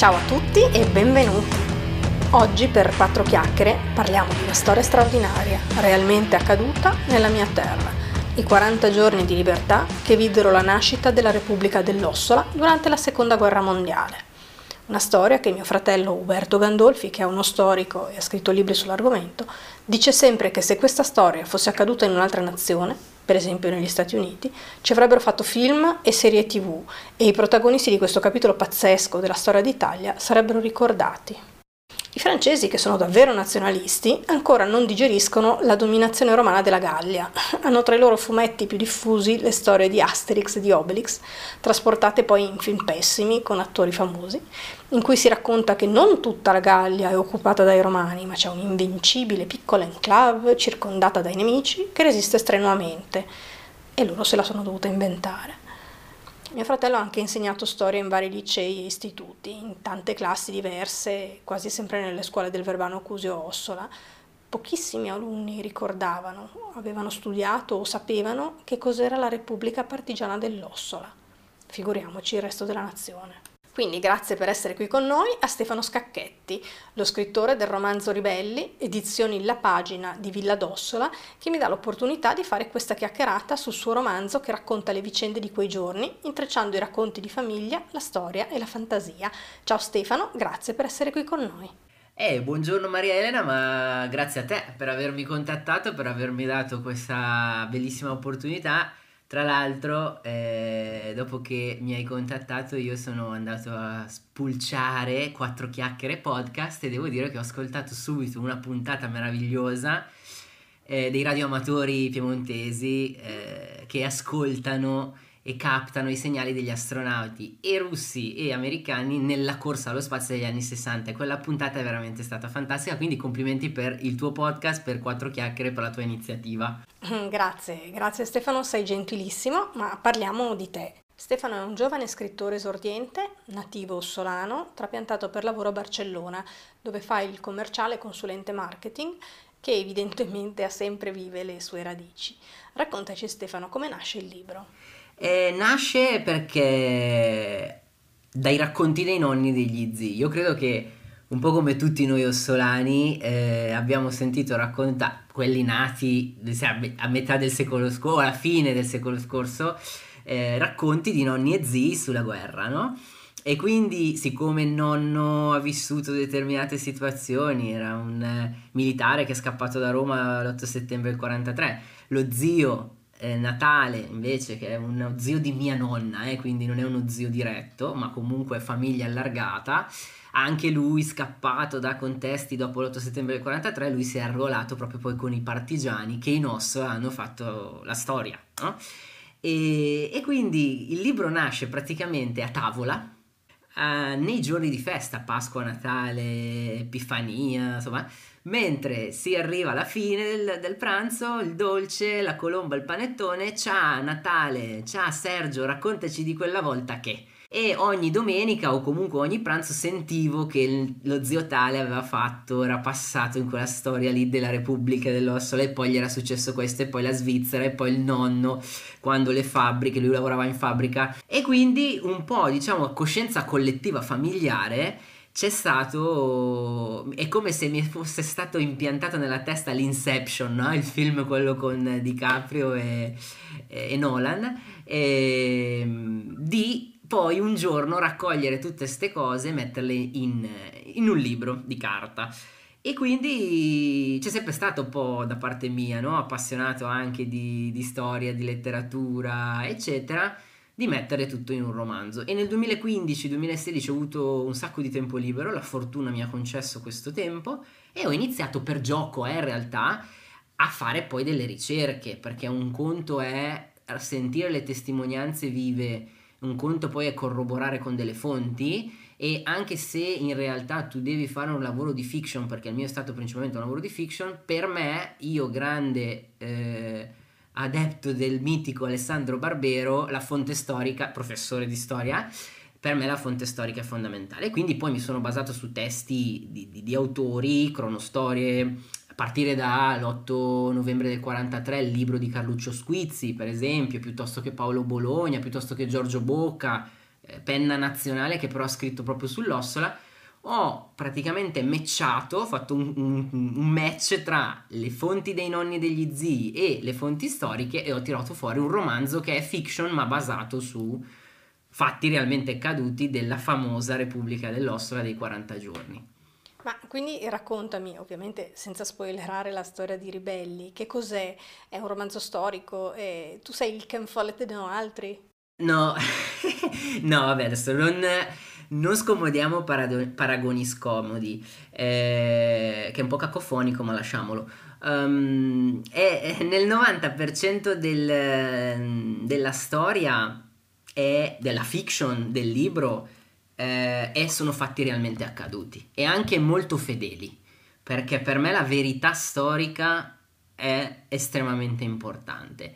Ciao a tutti e benvenuti. Oggi per Quattro Chiacchiere parliamo di una storia straordinaria, realmente accaduta nella mia terra. I 40 giorni di libertà che videro la nascita della Repubblica dell'Ossola durante la Seconda Guerra Mondiale. Una storia che mio fratello Uberto Gandolfi, che è uno storico e ha scritto libri sull'argomento, dice sempre che se questa storia fosse accaduta in un'altra nazione, per esempio negli Stati Uniti, ci avrebbero fatto film e serie tv e i protagonisti di questo capitolo pazzesco della storia d'Italia sarebbero ricordati. I francesi, che sono davvero nazionalisti, ancora non digeriscono la dominazione romana della Gallia. Hanno tra i loro fumetti più diffusi le storie di Asterix e di Obelix, trasportate poi in film pessimi con attori famosi, in cui si racconta che non tutta la Gallia è occupata dai romani, ma c'è un'invincibile piccola enclave circondata dai nemici che resiste strenuamente. E loro se la sono dovuta inventare. Mio fratello ha anche insegnato storia in vari licei e istituti, in tante classi diverse, quasi sempre nelle scuole del Verbano Cusio Ossola. Pochissimi alunni ricordavano, avevano studiato o sapevano che cos'era la Repubblica Partigiana dell'Ossola. Figuriamoci il resto della nazione. Quindi grazie per essere qui con noi a Stefano Scacchetti, lo scrittore del romanzo Ribelli, edizioni La Pagina di Villa d'Ossola, che mi dà l'opportunità di fare questa chiacchierata sul suo romanzo che racconta le vicende di quei giorni, intrecciando i racconti di famiglia, la storia e la fantasia. Ciao Stefano, grazie per essere qui con noi. Eh, buongiorno Maria Elena, ma grazie a te per avermi contattato, per avermi dato questa bellissima opportunità tra l'altro, eh, dopo che mi hai contattato, io sono andato a spulciare quattro chiacchiere podcast e devo dire che ho ascoltato subito una puntata meravigliosa eh, dei radioamatori piemontesi eh, che ascoltano e captano i segnali degli astronauti e russi e americani nella corsa allo spazio degli anni 60 e quella puntata è veramente stata fantastica quindi complimenti per il tuo podcast per quattro chiacchiere per la tua iniziativa grazie grazie Stefano sei gentilissimo ma parliamo di te Stefano è un giovane scrittore esordiente, nativo solano, trapiantato per lavoro a Barcellona, dove fa il commerciale consulente marketing, che evidentemente ha sempre vive le sue radici. Raccontaci Stefano come nasce il libro. Eh, nasce perché dai racconti dei nonni degli zii. Io credo che un po' come tutti noi ossolani eh, abbiamo sentito raccontare, quelli nati a metà del secolo scorso, alla fine del secolo scorso, eh, racconti di nonni e zii sulla guerra, no? E quindi, siccome il nonno ha vissuto determinate situazioni, era un eh, militare che è scappato da Roma l'8 settembre del 43, lo zio eh, Natale invece che è uno zio di mia nonna, eh, quindi non è uno zio diretto, ma comunque famiglia allargata, anche lui scappato da contesti dopo l'8 settembre del 43, lui si è arruolato proprio poi con i partigiani che in osso hanno fatto la storia. No? E, e, quindi il libro nasce praticamente a tavola, uh, nei giorni di festa, Pasqua, Natale, Epifania, insomma, Mentre si arriva alla fine del, del, pranzo, il dolce, la colomba, il panettone, ciao Natale, ciao Sergio, raccontaci di quella volta che. E ogni domenica o comunque ogni pranzo sentivo che lo zio Tale aveva fatto, era passato in quella storia lì della Repubblica dell'Ossola e poi gli era successo questo e poi la Svizzera e poi il nonno quando le fabbriche, lui lavorava in fabbrica e quindi un po' diciamo coscienza collettiva familiare c'è stato. È come se mi fosse stato impiantato nella testa l'Inception, no? il film quello con DiCaprio e, e Nolan, e, ehm, di poi un giorno raccogliere tutte queste cose e metterle in, in un libro di carta. E quindi c'è sempre stato un po' da parte mia, no? appassionato anche di, di storia, di letteratura, eccetera di mettere tutto in un romanzo. E nel 2015-2016 ho avuto un sacco di tempo libero, la fortuna mi ha concesso questo tempo e ho iniziato per gioco, eh, in realtà, a fare poi delle ricerche, perché un conto è sentire le testimonianze vive, un conto poi è corroborare con delle fonti e anche se in realtà tu devi fare un lavoro di fiction, perché il mio è stato principalmente un lavoro di fiction, per me, io grande... Eh, adepto del mitico Alessandro Barbero, la fonte storica, professore di storia, per me la fonte storica è fondamentale. Quindi poi mi sono basato su testi di, di, di autori, cronostorie, partire dall'8 novembre del 43, il libro di Carluccio Squizzi, per esempio, piuttosto che Paolo Bologna, piuttosto che Giorgio Bocca, eh, penna nazionale che però ha scritto proprio sull'ossola, ho praticamente matchato, ho fatto un, un, un, match tra le fonti dei nonni degli zii e le fonti storiche e ho tirato fuori un romanzo che è fiction ma basato su fatti realmente accaduti della famosa Repubblica dell'Ossola dei 40 giorni. Ma quindi raccontami, ovviamente senza spoilerare la storia di Ribelli, che cos'è? È un romanzo storico? E tu sei il Ken Follett no altri? No, no, vabbè, adesso non, non scomodiamo parado- paragoni scomodi, eh, che è un po' cacofonico, ma lasciamolo. Um, è, è nel 90% del, della storia e della fiction del libro eh, e sono fatti realmente accaduti e anche molto fedeli, perché per me la verità storica è estremamente importante.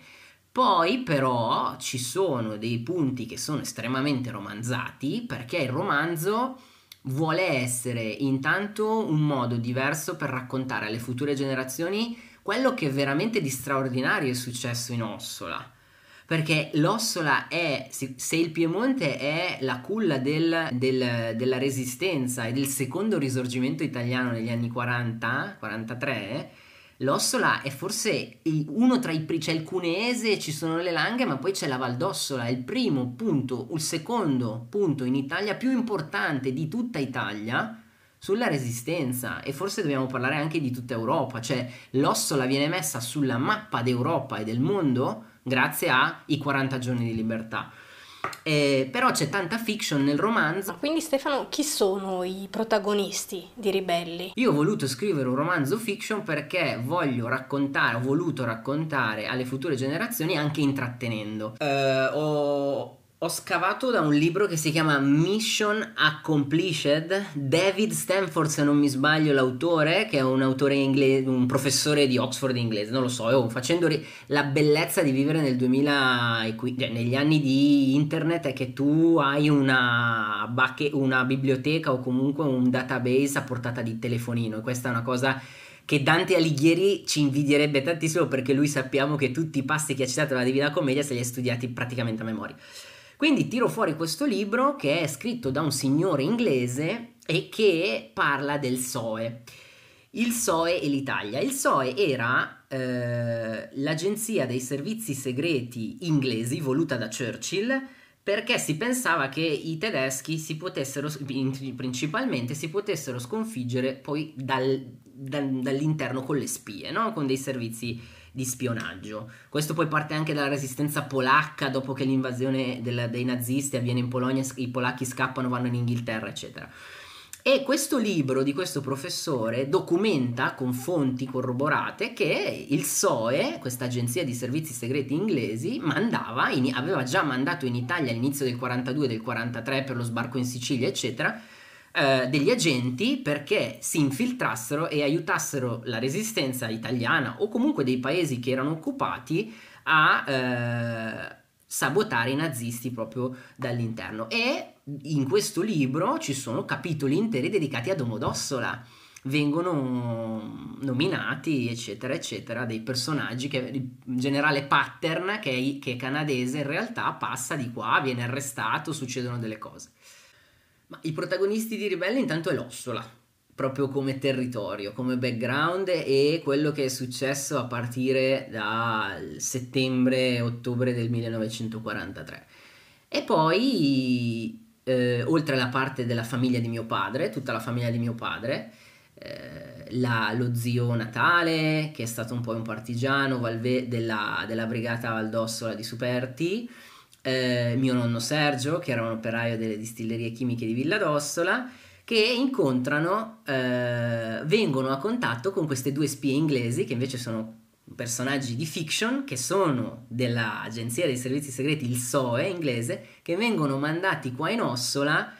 Poi però ci sono dei punti che sono estremamente romanzati perché il romanzo vuole essere intanto un modo diverso per raccontare alle future generazioni quello che veramente di straordinario è successo in Ossola. Perché l'Ossola è, se il Piemonte è la culla del, del, della resistenza e del secondo risorgimento italiano negli anni 40, 43, L'Ossola è forse uno tra i primi, c'è il Cuneese, ci sono le Langhe, ma poi c'è la Valdossola, è il primo punto, il secondo punto in Italia più importante di tutta Italia sulla resistenza. E forse dobbiamo parlare anche di tutta Europa, cioè l'Ossola viene messa sulla mappa d'Europa e del mondo grazie ai 40 giorni di libertà. Eh, però c'è tanta fiction nel romanzo. Quindi Stefano, chi sono i protagonisti di Ribelli? Io ho voluto scrivere un romanzo fiction perché voglio raccontare, ho voluto raccontare alle future generazioni anche intrattenendo. Eh, ho ho scavato da un libro che si chiama Mission Accomplished. David Stanford, se non mi sbaglio, l'autore, che è un autore inglese, un professore di Oxford inglese, non lo so, oh, facendo ri- la bellezza di vivere nel 2000, cioè negli anni di internet è che tu hai una, bacche- una biblioteca o comunque un database a portata di telefonino. E questa è una cosa che Dante Alighieri ci invidierebbe tantissimo perché lui sappiamo che tutti i passi che ha citato nella Divina Commedia se li ha studiati praticamente a memoria. Quindi tiro fuori questo libro che è scritto da un signore inglese e che parla del SOE. Il SOE e l'Italia. Il SOE era eh, l'agenzia dei servizi segreti inglesi voluta da Churchill perché si pensava che i tedeschi si potessero, principalmente, si potessero sconfiggere poi dal, dal, dall'interno con le spie, no? con dei servizi di spionaggio. Questo poi parte anche dalla resistenza polacca dopo che l'invasione del, dei nazisti avviene in Polonia, i polacchi scappano, vanno in Inghilterra, eccetera. E questo libro di questo professore documenta con fonti corroborate che il SOE, questa agenzia di servizi segreti inglesi, mandava, in, aveva già mandato in Italia all'inizio del 42 e del 43 per lo sbarco in Sicilia, eccetera, eh, degli agenti perché si infiltrassero e aiutassero la resistenza italiana o comunque dei paesi che erano occupati a eh, sabotare i nazisti proprio dall'interno. E in questo libro ci sono capitoli interi dedicati a Domodossola vengono nominati, eccetera, eccetera, dei personaggi che il generale Pattern, che è, che è canadese, in realtà passa di qua, viene arrestato, succedono delle cose. Ma i protagonisti di Ribelle intanto è l'Ossola, proprio come territorio, come background e quello che è successo a partire da settembre-ottobre del 1943. E poi, eh, oltre alla parte della famiglia di mio padre, tutta la famiglia di mio padre, eh, la, lo zio Natale, che è stato un po' un partigiano Valve, della, della brigata Valdossola di Superti, eh, mio nonno Sergio, che era un operaio delle distillerie chimiche di Villa d'Ossola, che incontrano, eh, vengono a contatto con queste due spie inglesi, che invece sono personaggi di fiction, che sono dell'agenzia dei servizi segreti, il SOE inglese, che vengono mandati qua in Ossola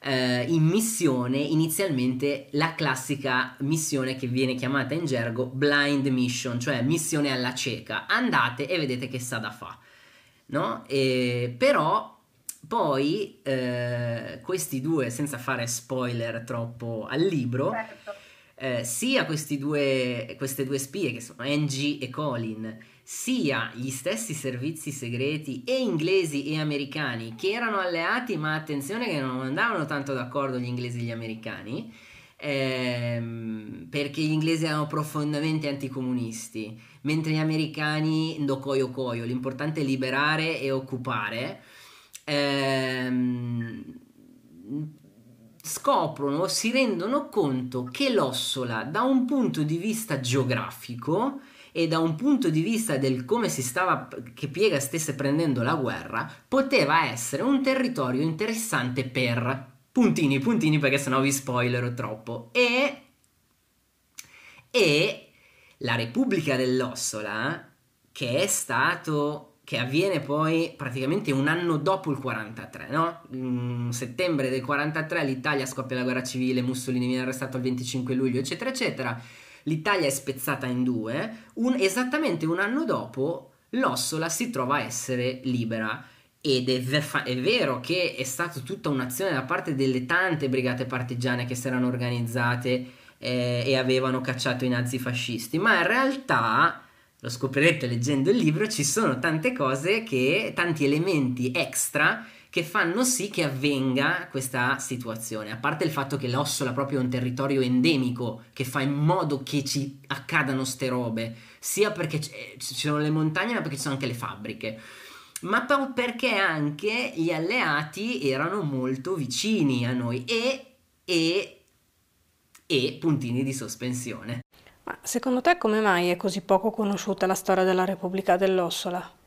eh, in missione, inizialmente la classica missione che viene chiamata in gergo blind mission, cioè missione alla cieca. Andate e vedete che sa da fa no? E, però poi eh, questi due, senza fare spoiler troppo al libro, certo. eh, sia due, queste due spie che sono Angie e Colin, sia gli stessi servizi segreti e inglesi e americani che erano alleati, ma attenzione che non andavano tanto d'accordo gli inglesi e gli americani, ehm, perché gli inglesi erano profondamente anticomunisti, mentre gli americani no coio coio, l'importante è liberare e occupare. Ehm, scoprono, si rendono conto che l'ossola da un punto di vista geografico e da un punto di vista del come si stava che Piega stesse prendendo la guerra poteva essere un territorio interessante per puntini puntini perché sennò vi spoilerò troppo e e la Repubblica dell'Ossola che è stato che avviene poi praticamente un anno dopo il 43, no? In settembre del 43 l'Italia scoppia la guerra civile, Mussolini viene arrestato il 25 luglio, eccetera, eccetera. L'Italia è spezzata in due, un, esattamente un anno dopo l'Ossola si trova a essere libera. Ed è, è, vero che è stata tutta un'azione da parte delle tante brigate partigiane che si erano organizzate eh, e avevano cacciato i nazifascisti, ma in realtà lo scoprirete leggendo il libro, ci sono tante cose che, tanti elementi extra che fanno sì che avvenga questa situazione. A parte il fatto che l'Ossola proprio è un territorio endemico che fa in modo che ci accadano ste robe, sia perché ci sono le montagne, ma perché ci sono anche le fabbriche. Ma perché anche gli alleati erano molto vicini a noi e, e, e puntini di sospensione. Ma secondo te come mai è così poco conosciuta la storia della Repubblica dell'Ossola?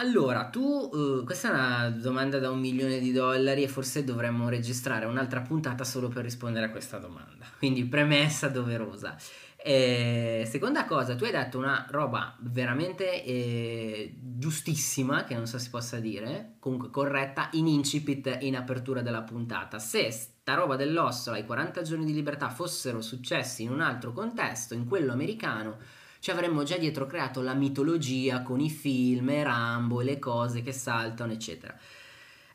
Allora, tu, uh, questa è una domanda da un milione di dollari e forse dovremmo registrare un'altra puntata solo per rispondere a questa domanda. Quindi premessa doverosa. Eh, seconda cosa, tu hai detto una roba veramente eh, giustissima, che non so si possa dire, comunque corretta, in incipit in apertura della puntata. Se sta roba dell'ossola, i 40 giorni di libertà fossero successi in un altro contesto, in quello americano, ci avremmo già dietro creato la mitologia con i film, e Rambo, e le cose che saltano, eccetera.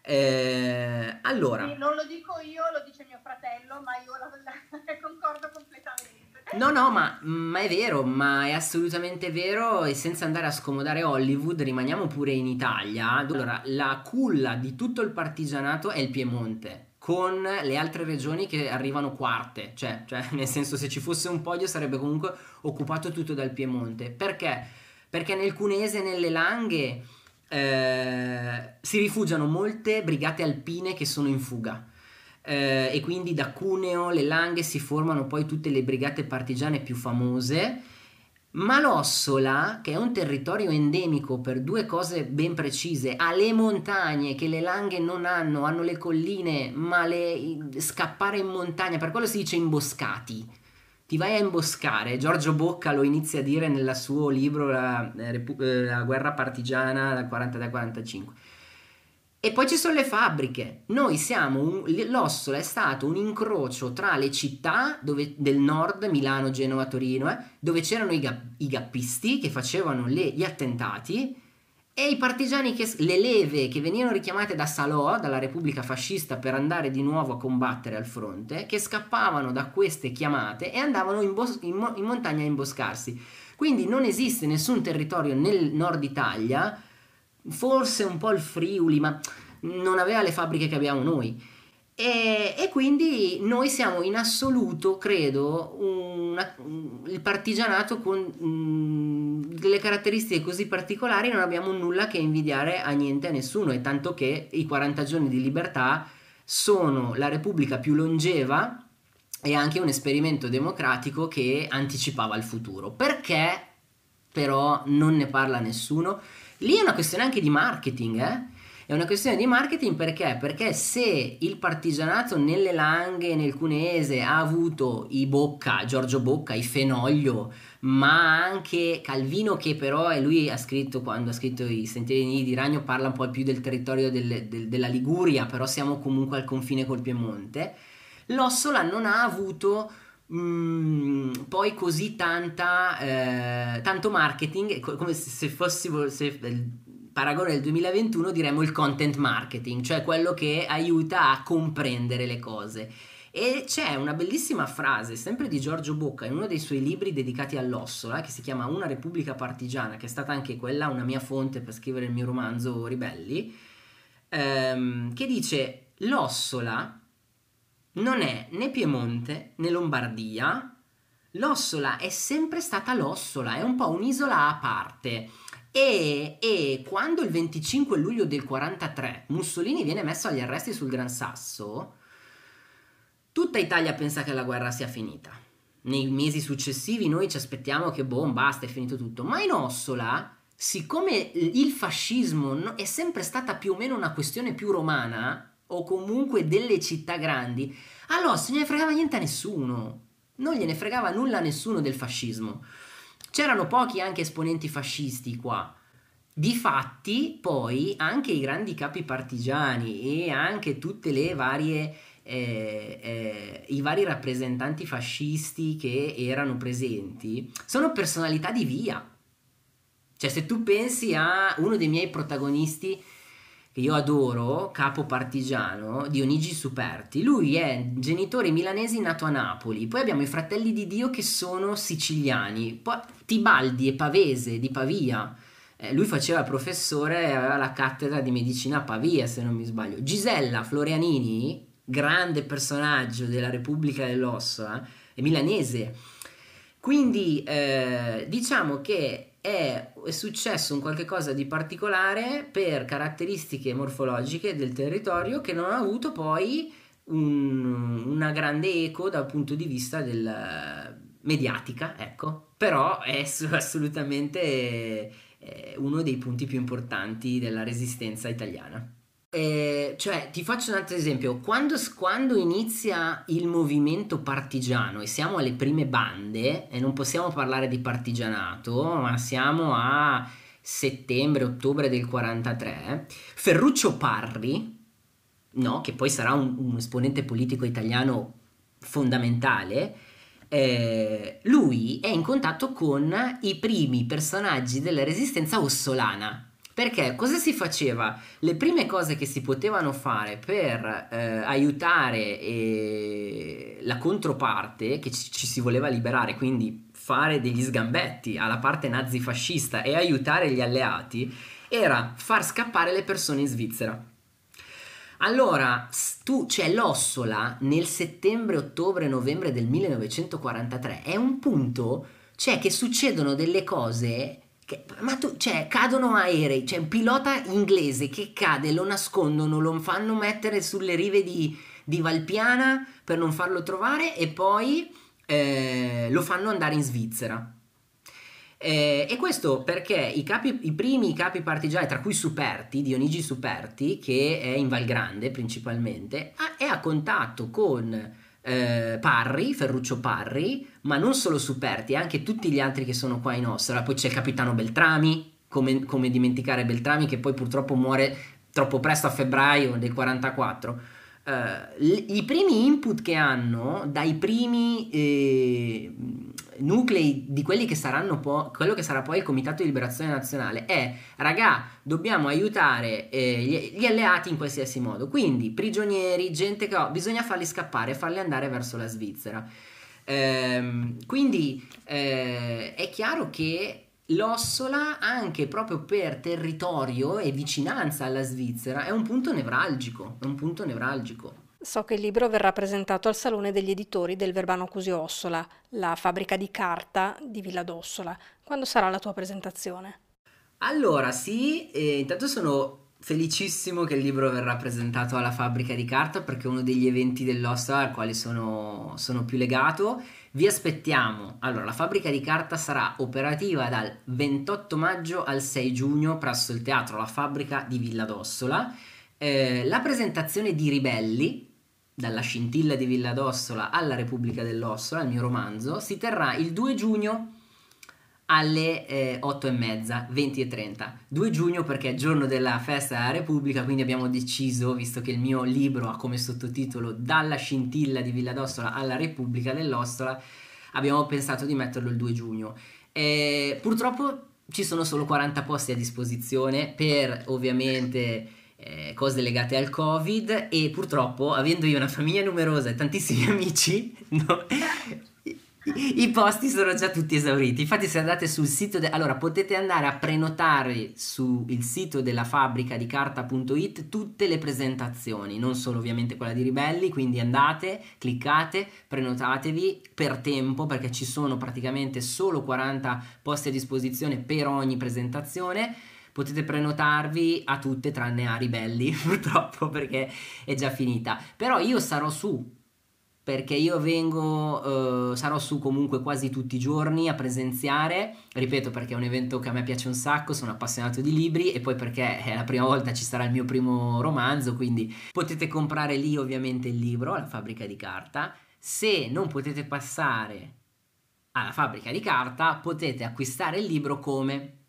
Eh, allora, sì, non lo dico io, lo dice mio fratello, ma io la, la, concordo completamente. No, no, ma, ma, è vero, ma è assolutamente vero e senza andare a scomodare Hollywood rimaniamo pure in Italia. Allora, la culla di tutto il partigianato è il Piemonte con le altre regioni che arrivano quarte, cioè, cioè, nel senso se ci fosse un podio sarebbe comunque occupato tutto dal Piemonte. Perché? Perché nel Cunese e nelle Langhe eh, si rifugiano molte brigate alpine che sono in fuga. Eh, e quindi da Cuneo, le Langhe si formano poi tutte le brigate partigiane più famose ma l'Ossola, che è un territorio endemico per due cose ben precise, ha le montagne che le langhe non hanno, hanno le colline, ma le, scappare in montagna, per quello si dice imboscati. Ti vai a imboscare, Giorgio Bocca lo inizia a dire nel suo libro La, eh, la guerra partigiana dal 40 al 45 e poi ci sono le fabbriche. Noi siamo un, l'Ossola è stato un incrocio tra le città dove, del nord, Milano, Genova, Torino, eh, dove c'erano i, ga, i, gappisti che facevano le, gli attentati e i partigiani, che, le leve che venivano richiamate da Salò, dalla Repubblica fascista, per andare di nuovo a combattere al fronte, che scappavano da queste chiamate e andavano in, bos- in, in montagna a imboscarsi. Quindi non esiste nessun territorio nel nord Italia forse un po' il Friuli, ma non aveva le fabbriche che abbiamo noi. E, e quindi noi siamo in assoluto, credo, una, il partigianato con mh, delle caratteristiche così particolari, non abbiamo nulla che invidiare a niente a nessuno, e tanto che i 40 giorni di libertà sono la repubblica più longeva e anche un esperimento democratico che anticipava il futuro. Perché però non ne parla nessuno? Lì è una questione anche di marketing, eh? È una questione di marketing perché? Perché se il partigianato nelle Langhe, nel Cunese ha avuto i Bocca, Giorgio Bocca, i Fenoglio, ma anche Calvino che però è lui ha scritto quando ha scritto i Sentieri di Ragno parla un po' più del territorio del, del, della Liguria, però siamo comunque al confine col Piemonte. L'Ossola non ha avuto Mm, poi così tanta, eh, tanto marketing, come se fossimo, se paragone del 2021 diremmo il content marketing, cioè quello che aiuta a comprendere le cose. E c'è una bellissima frase, sempre di Giorgio Bocca, in uno dei suoi libri dedicati all'Ossola, che si chiama Una Repubblica Partigiana, che è stata anche quella una mia fonte per scrivere il mio romanzo Ribelli, ehm, che dice l'Ossola non è né Piemonte né Lombardia, l'Ossola è sempre stata l'Ossola, è un po' un'isola a parte. E, e, quando il 25 luglio del 43 Mussolini viene messo agli arresti sul Gran Sasso, tutta Italia pensa che la guerra sia finita. Nei mesi successivi noi ci aspettiamo che, boh, basta, è finito tutto. Ma in Ossola, siccome il fascismo è sempre stata più o meno una questione più romana, o comunque delle città grandi, allora non gliene fregava niente a nessuno. Non gliene fregava nulla a nessuno del fascismo. C'erano pochi anche esponenti fascisti qua. Difatti, poi anche i grandi capi partigiani e anche tutte le varie eh, eh, i vari rappresentanti fascisti che erano presenti sono personalità di via. Cioè, se tu pensi a uno dei miei protagonisti che io adoro, capo partigiano, Dionigi Superti. Lui è genitore milanese nato a Napoli. Poi abbiamo i fratelli di Dio che sono siciliani. Poi Tibaldi e Pavese di Pavia. Eh, lui faceva professore e aveva la cattedra di medicina a Pavia, se non mi sbaglio. Gisella Florianini, grande personaggio della Repubblica dell'Osso, eh, è milanese. Quindi eh, diciamo che è, successo un qualche cosa di particolare per caratteristiche morfologiche del territorio che non ha avuto poi un, una grande eco dal punto di vista del, mediatica, ecco, però è assolutamente eh, uno dei punti più importanti della resistenza italiana. Eh, cioè, ti faccio un altro esempio. Quando, quando, inizia il movimento partigiano e siamo alle prime bande, e non possiamo parlare di partigianato, ma siamo a settembre-ottobre del 43, Ferruccio Parri, no, che poi sarà un, un esponente politico italiano fondamentale, eh, lui è in contatto con i primi personaggi della resistenza ossolana perché cosa si faceva? Le prime cose che si potevano fare per eh, aiutare eh, la controparte che ci, ci si voleva liberare, quindi fare degli sgambetti alla parte nazifascista e aiutare gli alleati, era far scappare le persone in Svizzera. Allora, tu c'è l'Ossola nel settembre, ottobre, novembre del 1943, è un punto, cioè che succedono delle cose che, ma tu, cioè, cadono aerei, c'è un pilota inglese che cade, lo nascondono, lo fanno mettere sulle rive di, di Valpiana per non farlo trovare e poi eh, lo fanno andare in Svizzera. Eh, e questo perché i, capi, i, primi capi partigiani, tra cui Superti, Dionigi Superti, che è in Val Grande principalmente, è a contatto con eh, Parri, Ferruccio Parri, ma non solo Superti, anche tutti gli altri che sono qua in Ossola. Poi c'è il capitano Beltrami, come, come dimenticare Beltrami che poi purtroppo muore troppo presto a febbraio del 44. Uh, eh, I primi input che hanno dai primi eh, nuclei di quelli che saranno po- quello che sarà poi il Comitato di Liberazione Nazionale è raga, dobbiamo aiutare eh, gli, gli, alleati in qualsiasi modo. Quindi prigionieri, gente che ho, bisogna farli scappare, farli andare verso la Svizzera. Ehm, quindi eh, è chiaro che l'Ossola, anche proprio per territorio e vicinanza alla Svizzera, è un punto nevralgico, è un punto nevralgico. So che il libro verrà presentato al Salone degli Editori del Verbano Cusio Ossola, la fabbrica di carta di Villa d'Ossola. Quando sarà la tua presentazione? Allora, sì, eh, intanto sono felicissimo che il libro verrà presentato alla fabbrica di carta perché è uno degli eventi dell'Ossola al quale sono, sono più legato. Vi aspettiamo. Allora, la fabbrica di carta sarà operativa dal 28 maggio al 6 giugno presso il teatro La Fabbrica di Villa d'Ossola. Eh, la presentazione di Ribelli, dalla scintilla di Villa d'Ossola alla Repubblica dell'Ossola, il mio romanzo, si terrà il 2 giugno alle eh, 8 e mezza, 20 e 30. 2 giugno perché è giorno della festa della Repubblica, quindi abbiamo deciso, visto che il mio libro ha come sottotitolo Dalla scintilla di Villa d'Ossola alla Repubblica dell'Ossola, abbiamo pensato di metterlo il 2 giugno. Eh, purtroppo ci sono solo 40 posti a disposizione per ovviamente eh, cose legate al covid e purtroppo avendo io una famiglia numerosa e tantissimi amici no, i posti sono già tutti esauriti. Infatti, se andate sul sito, de- allora potete andare a prenotare sul sito della fabbrica di carta.it tutte le presentazioni, non solo ovviamente quella di Ribelli. Quindi andate, cliccate, prenotatevi per tempo perché ci sono praticamente solo 40 posti a disposizione per ogni presentazione potete prenotarvi a tutte tranne a Ribelli purtroppo perché è già finita però io sarò su perché io vengo, eh, sarò su comunque quasi tutti i giorni a presenziare, ripeto perché è un evento che a me piace un sacco, sono appassionato di libri e poi perché è la prima volta ci sarà il mio primo romanzo, quindi potete comprare lì ovviamente il libro alla fabbrica di carta, se non potete passare alla fabbrica di carta potete acquistare il libro come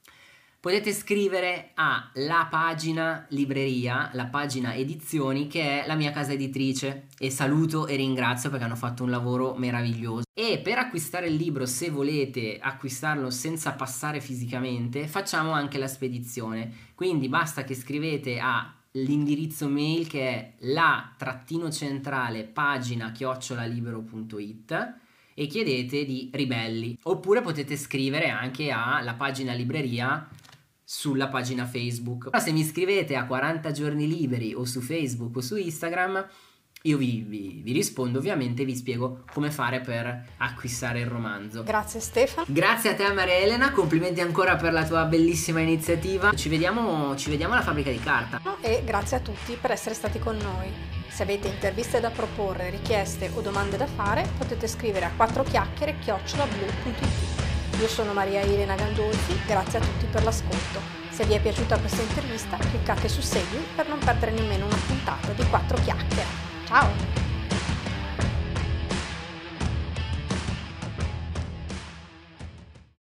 potete scrivere alla pagina libreria, la pagina edizioni, che è la mia casa editrice. E saluto e ringrazio perché hanno fatto un lavoro meraviglioso. E per acquistare il libro, se volete acquistarlo senza passare fisicamente, facciamo anche la spedizione. Quindi basta che scrivete a l'indirizzo mail che è la trattino centrale pagina chiocciolalibero.it e chiedete di ribelli oppure potete scrivere anche alla pagina libreria sulla pagina Facebook. se mi scrivete a 40 giorni liberi o su Facebook o su Instagram, io vi, vi, vi, rispondo ovviamente e vi spiego come fare per acquistare il romanzo. Grazie Stefano. Grazie a te Maria Elena, complimenti ancora per la tua bellissima iniziativa. Ci vediamo, ci vediamo alla fabbrica di carta. E grazie a tutti per essere stati con noi. Se avete interviste da proporre, richieste o domande da fare, potete scrivere a 4 chiacchiere chiocciolablu.it. Io sono Maria Elena Gandolfi, grazie a tutti per l'ascolto. Se vi è piaciuta questa intervista cliccate su Segui per non perdere nemmeno una puntata di 4 chiacchiere. Ciao!